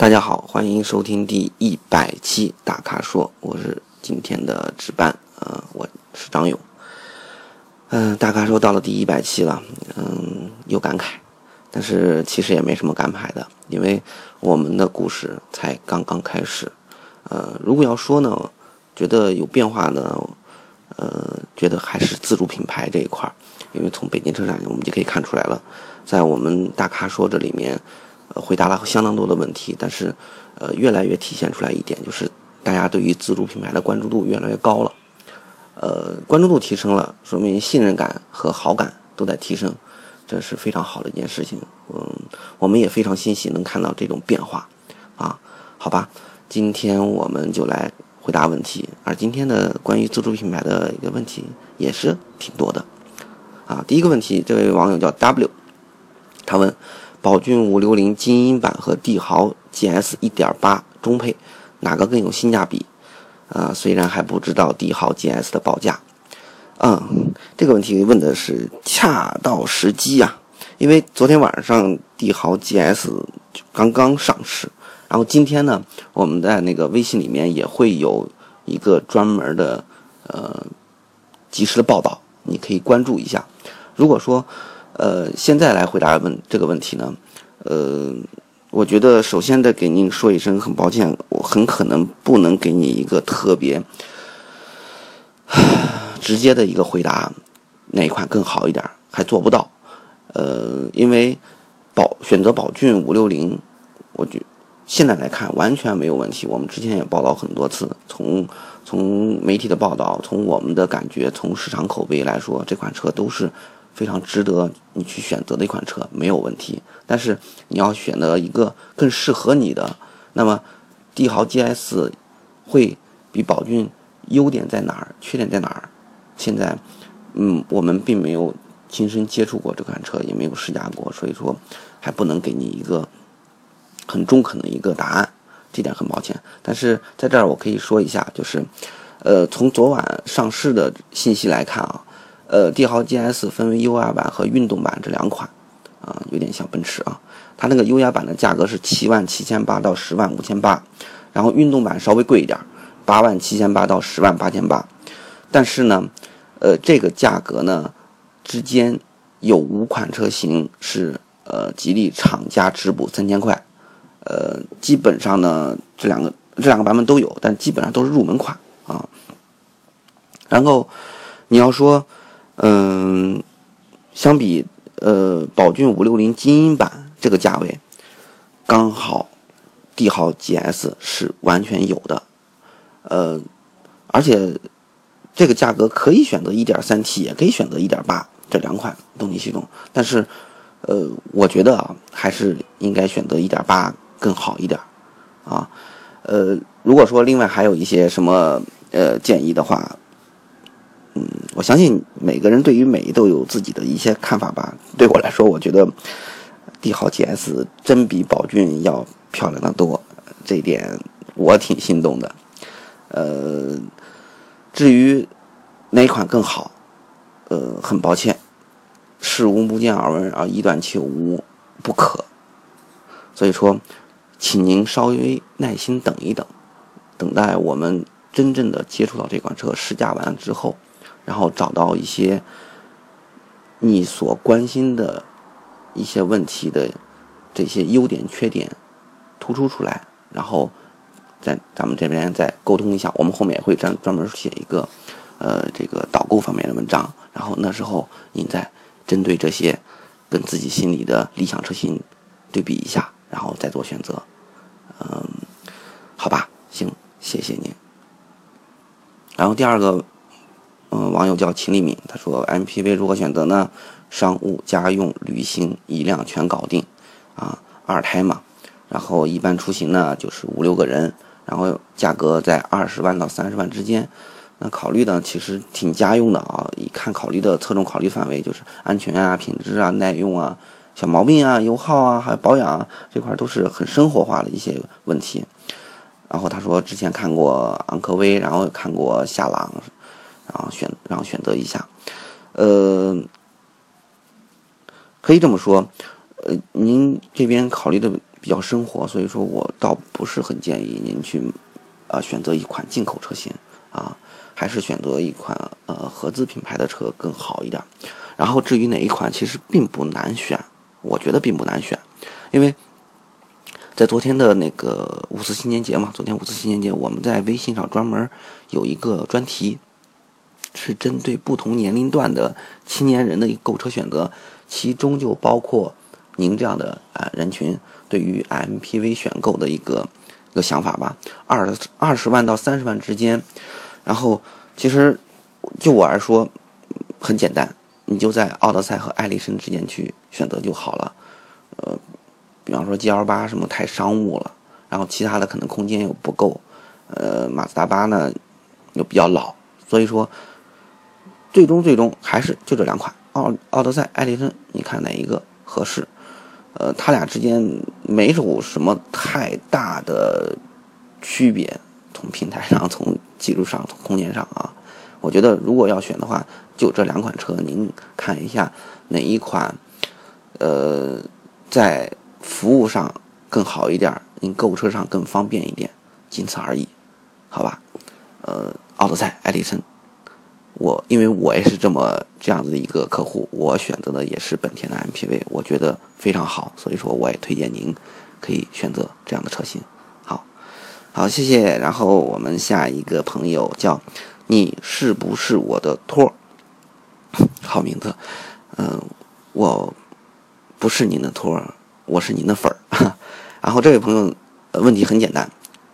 大家好，欢迎收听第一百期大咖说，我是今天的值班，呃，我是张勇。嗯，大咖说到了第一百期了，嗯，有感慨，但是其实也没什么感慨的，因为我们的故事才刚刚开始。呃，如果要说呢，觉得有变化呢，呃，觉得还是自主品牌这一块儿，因为从北京车展我们就可以看出来了，在我们大咖说这里面。呃，回答了相当多的问题，但是，呃，越来越体现出来一点，就是大家对于自主品牌的关注度越来越高了。呃，关注度提升了，说明信任感和好感都在提升，这是非常好的一件事情。嗯，我们也非常欣喜能看到这种变化。啊，好吧，今天我们就来回答问题，而今天的关于自主品牌的一个问题也是挺多的。啊，第一个问题，这位网友叫 W，他问。宝骏五六零精英版和帝豪 GS 1.8中配，哪个更有性价比？啊，虽然还不知道帝豪 GS 的报价。嗯，这个问题问的是恰到时机呀，因为昨天晚上帝豪 GS 刚刚上市，然后今天呢，我们在那个微信里面也会有一个专门的呃及时的报道，你可以关注一下。如果说。呃，现在来回答问这个问题呢，呃，我觉得首先得给您说一声很抱歉，我很可能不能给你一个特别直接的一个回答，哪一款更好一点，还做不到。呃，因为宝选择宝骏五六零，我觉现在来看完全没有问题。我们之前也报道很多次，从从媒体的报道，从我们的感觉，从市场口碑来说，这款车都是。非常值得你去选择的一款车，没有问题。但是你要选择一个更适合你的，那么帝豪 GS 会比宝骏优点在哪儿，缺点在哪儿？现在，嗯，我们并没有亲身接触过这款车，也没有试驾过，所以说还不能给你一个很中肯的一个答案，这点很抱歉。但是在这儿我可以说一下，就是，呃，从昨晚上市的信息来看啊。呃，帝豪 GS 分为优雅版和运动版这两款，啊，有点像奔驰啊。它那个优雅版的价格是七万七千八到十万五千八，然后运动版稍微贵一点，八万七千八到十万八千八。但是呢，呃，这个价格呢之间有五款车型是呃吉利厂家直补三千块，呃，基本上呢这两个这两个版本都有，但基本上都是入门款啊。然后你要说。嗯，相比呃宝骏五六零精英版这个价位，刚好帝豪 GS 是完全有的，呃，而且这个价格可以选择 1.3T，也可以选择1.8这两款动力系统，但是呃，我觉得啊，还是应该选择1.8更好一点啊，呃，如果说另外还有一些什么呃建议的话。嗯，我相信每个人对于美都有自己的一些看法吧。对我来说，我觉得帝豪 GS 真比宝骏要漂亮的多，这一点我挺心动的。呃，至于哪款更好，呃，很抱歉，事无不见耳闻，而一断求无不可。所以说，请您稍微耐心等一等，等待我们真正的接触到这款车试驾完之后。然后找到一些你所关心的一些问题的这些优点缺点突出出来，然后在咱们这边再沟通一下。我们后面也会专专门写一个呃这个导购方面的文章。然后那时候您再针对这些跟自己心里的理想车型对比一下，然后再做选择。嗯，好吧，行，谢谢您。然后第二个。嗯，网友叫秦立敏，他说 MPV 如何选择呢？商务、家用、旅行一辆全搞定，啊，二胎嘛，然后一般出行呢就是五六个人，然后价格在二十万到三十万之间。那考虑呢，其实挺家用的啊，一看考虑的侧重考虑范围就是安全啊、品质啊、耐用啊、小毛病啊、油耗啊，还有保养啊这块都是很生活化的一些问题。然后他说之前看过昂科威，然后看过夏朗。然后选，然后选择一下，呃，可以这么说，呃，您这边考虑的比较生活，所以说我倒不是很建议您去，呃，选择一款进口车型啊，还是选择一款呃合资品牌的车更好一点。然后至于哪一款，其实并不难选，我觉得并不难选，因为在昨天的那个五四青年节嘛，昨天五四青年节，我们在微信上专门有一个专题，是针对不同年龄段的青年人的一个购车选择，其中就包括您这样的啊人群。对于 MPV 选购的一个一个想法吧，二二十万到三十万之间，然后其实就我来说很简单，你就在奥德赛和艾力绅之间去选择就好了。呃，比方说 GL 八什么太商务了，然后其他的可能空间又不够，呃，马自达八呢又比较老，所以说最终最终还是就这两款奥奥德赛、艾力绅，你看哪一个合适？呃，它俩之间没有什么太大的区别，从平台上、从技术上、从空间上啊，我觉得如果要选的话，就这两款车，您看一下哪一款，呃，在服务上更好一点，您购车上更方便一点，仅此而已，好吧？呃，奥德赛、艾力绅。我因为我也是这么这样子的一个客户，我选择的也是本田的 MPV，我觉得非常好，所以说我也推荐您可以选择这样的车型。好，好，谢谢。然后我们下一个朋友叫你是不是我的托？好名字，嗯，我不是您的托，我是您的粉儿。然后这位朋友问题很简单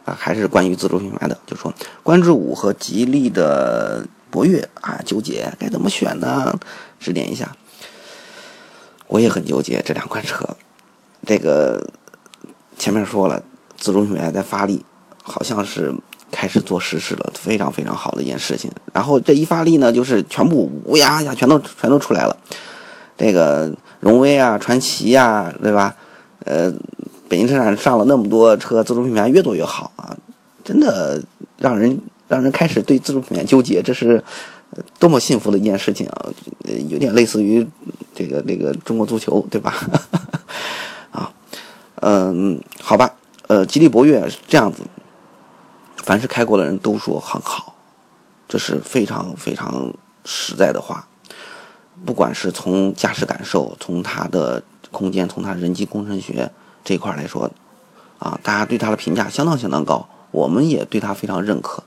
啊，还是关于自主品牌的，就说关注五和吉利的。博越啊，纠结该怎么选呢？指点一下。我也很纠结这两款车。这个前面说了，自主品牌在发力，好像是开始做实事了，非常非常好的一件事情。然后这一发力呢，就是全部乌鸦呀，全都全都出来了。这个荣威啊，传奇呀，对吧？呃，北京车展上了那么多车，自主品牌越多越好啊，真的让人。让人开始对自主品牌纠结，这是多么幸福的一件事情啊！有点类似于这个这个中国足球，对吧？啊，嗯，好吧，呃，吉利博越是这样子，凡是开过的人都说很好，这是非常非常实在的话。不管是从驾驶感受，从它的空间，从它人机工程学这一块来说，啊，大家对它的评价相当相当高，我们也对它非常认可。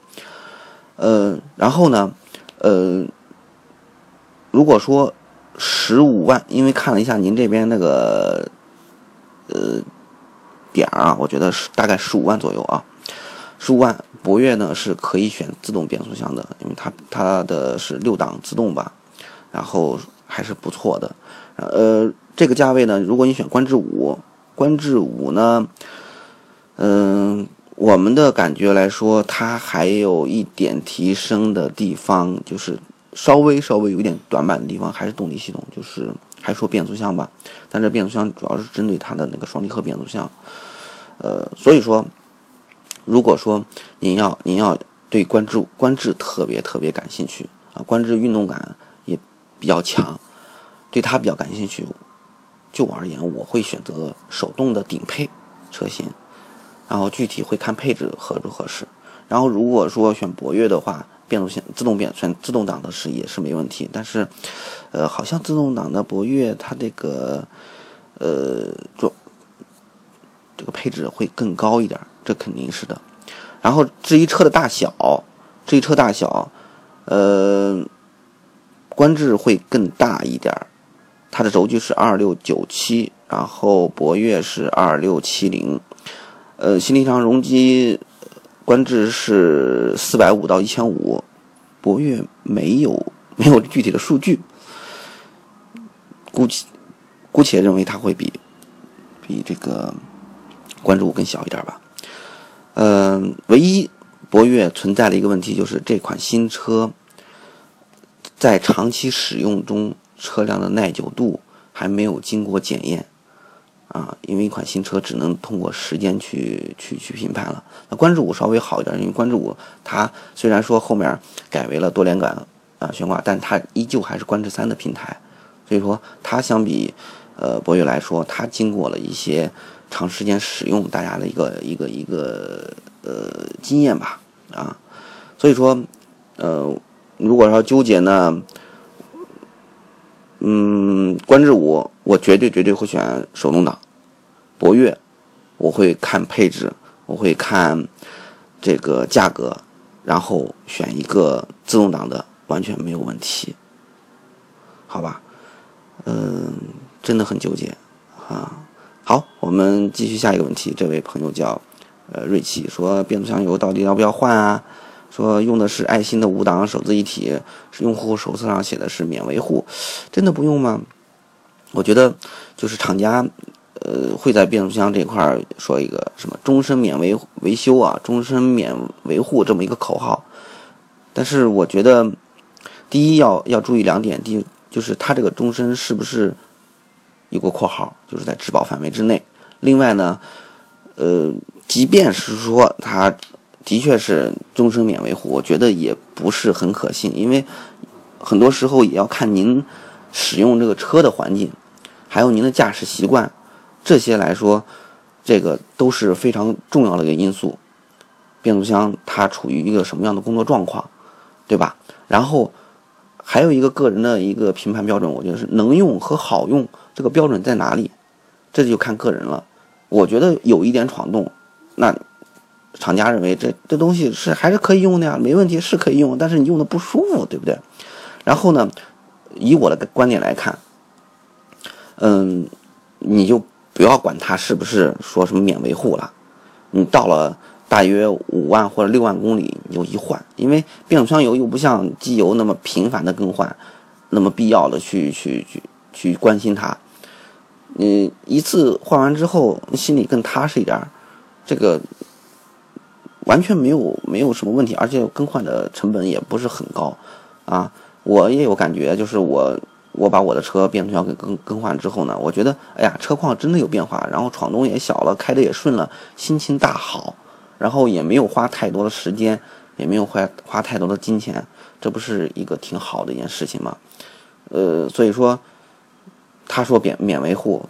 呃，然后呢，呃，如果说十五万，因为看了一下您这边那个呃点啊，我觉得是大概十五万左右啊。十五万，博越呢是可以选自动变速箱的，因为它它的是六档自动吧，然后还是不错的。呃，这个价位呢，如果你选观致五，观致五呢，嗯。我们的感觉来说，它还有一点提升的地方，就是稍微稍微有点短板的地方，还是动力系统，就是还说变速箱吧。但这变速箱主要是针对它的那个双离合变速箱，呃，所以说，如果说您要您要对观致观致特别特别感兴趣啊，观致运动感也比较强，对它比较感兴趣，就我而言，我会选择手动的顶配车型。然后具体会看配置合不合适。然后如果说选博越的话，变速箱自动变选自动挡的是也是没问题。但是，呃，好像自动挡的博越它这个，呃，做这个配置会更高一点，这肯定是的。然后至于车的大小，至于车大小，呃，观致会更大一点，它的轴距是二六九七，然后博越是二六七零。呃，新力长容积，观致是四百五到一千五，博越没有没有具体的数据，姑且姑且认为它会比比这个关注更小一点吧。嗯，唯一博越存在的一个问题就是这款新车在长期使用中，车辆的耐久度还没有经过检验。啊，因为一款新车只能通过时间去去去评判了。那观致五稍微好一点，因为观致五它虽然说后面改为了多连杆啊悬挂，但它依旧还是观致三的平台，所以说它相比呃博越来说，它经过了一些长时间使用大家的一个一个一个呃经验吧啊，所以说呃，如果说纠结呢，嗯，观致五我绝对绝对会选手动挡，博越我会看配置，我会看这个价格，然后选一个自动挡的完全没有问题，好吧？嗯，真的很纠结啊。好，我们继续下一个问题。这位朋友叫呃瑞奇，说变速箱油到底要不要换啊？说用的是爱信的五档手自一体，用户手册上写的是免维护，真的不用吗？我觉得就是厂家呃会在变速箱这块儿说一个什么终身免维维修啊，终身免维护这么一个口号。但是我觉得第一要要注意两点，第一就是它这个终身是不是？有个括号，就是在质保范围之内。另外呢，呃，即便是说它的确是终身免维护，我觉得也不是很可信，因为很多时候也要看您使用这个车的环境，还有您的驾驶习惯，这些来说，这个都是非常重要的一个因素。变速箱它处于一个什么样的工作状况，对吧？然后。还有一个个人的一个评判标准，我觉得是能用和好用这个标准在哪里，这就看个人了。我觉得有一点闯动，那厂家认为这这东西是还是可以用的呀，没问题是可以用，但是你用的不舒服，对不对？然后呢，以我的观点来看，嗯，你就不要管它是不是说什么免维护了，你到了。大约五万或者六万公里你就一换，因为变速箱油又不像机油那么频繁的更换，那么必要的去去去去关心它。你一次换完之后，心里更踏实一点，这个完全没有没有什么问题，而且更换的成本也不是很高啊。我也有感觉，就是我我把我的车变速箱给更更换之后呢，我觉得哎呀车况真的有变化，然后闯动也小了，开的也顺了，心情大好。然后也没有花太多的时间，也没有花花太多的金钱，这不是一个挺好的一件事情吗？呃，所以说，他说免免维护，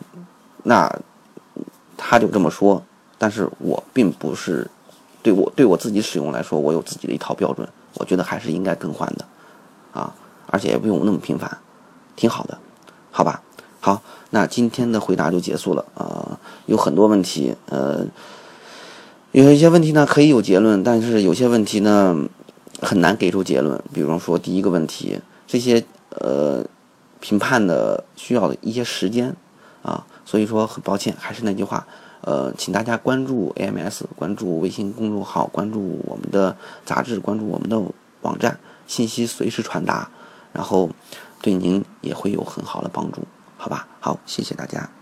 那他就这么说，但是我并不是对我对我自己使用来说，我有自己的一套标准，我觉得还是应该更换的，啊，而且也不用那么频繁，挺好的，好吧？好，那今天的回答就结束了啊，有很多问题，呃。有一些问题呢可以有结论，但是有些问题呢很难给出结论。比方说第一个问题，这些呃评判的需要的一些时间啊，所以说很抱歉，还是那句话，呃，请大家关注 AMS，关注微信公众号，关注我们的杂志，关注我们的网站，信息随时传达，然后对您也会有很好的帮助，好吧？好，谢谢大家。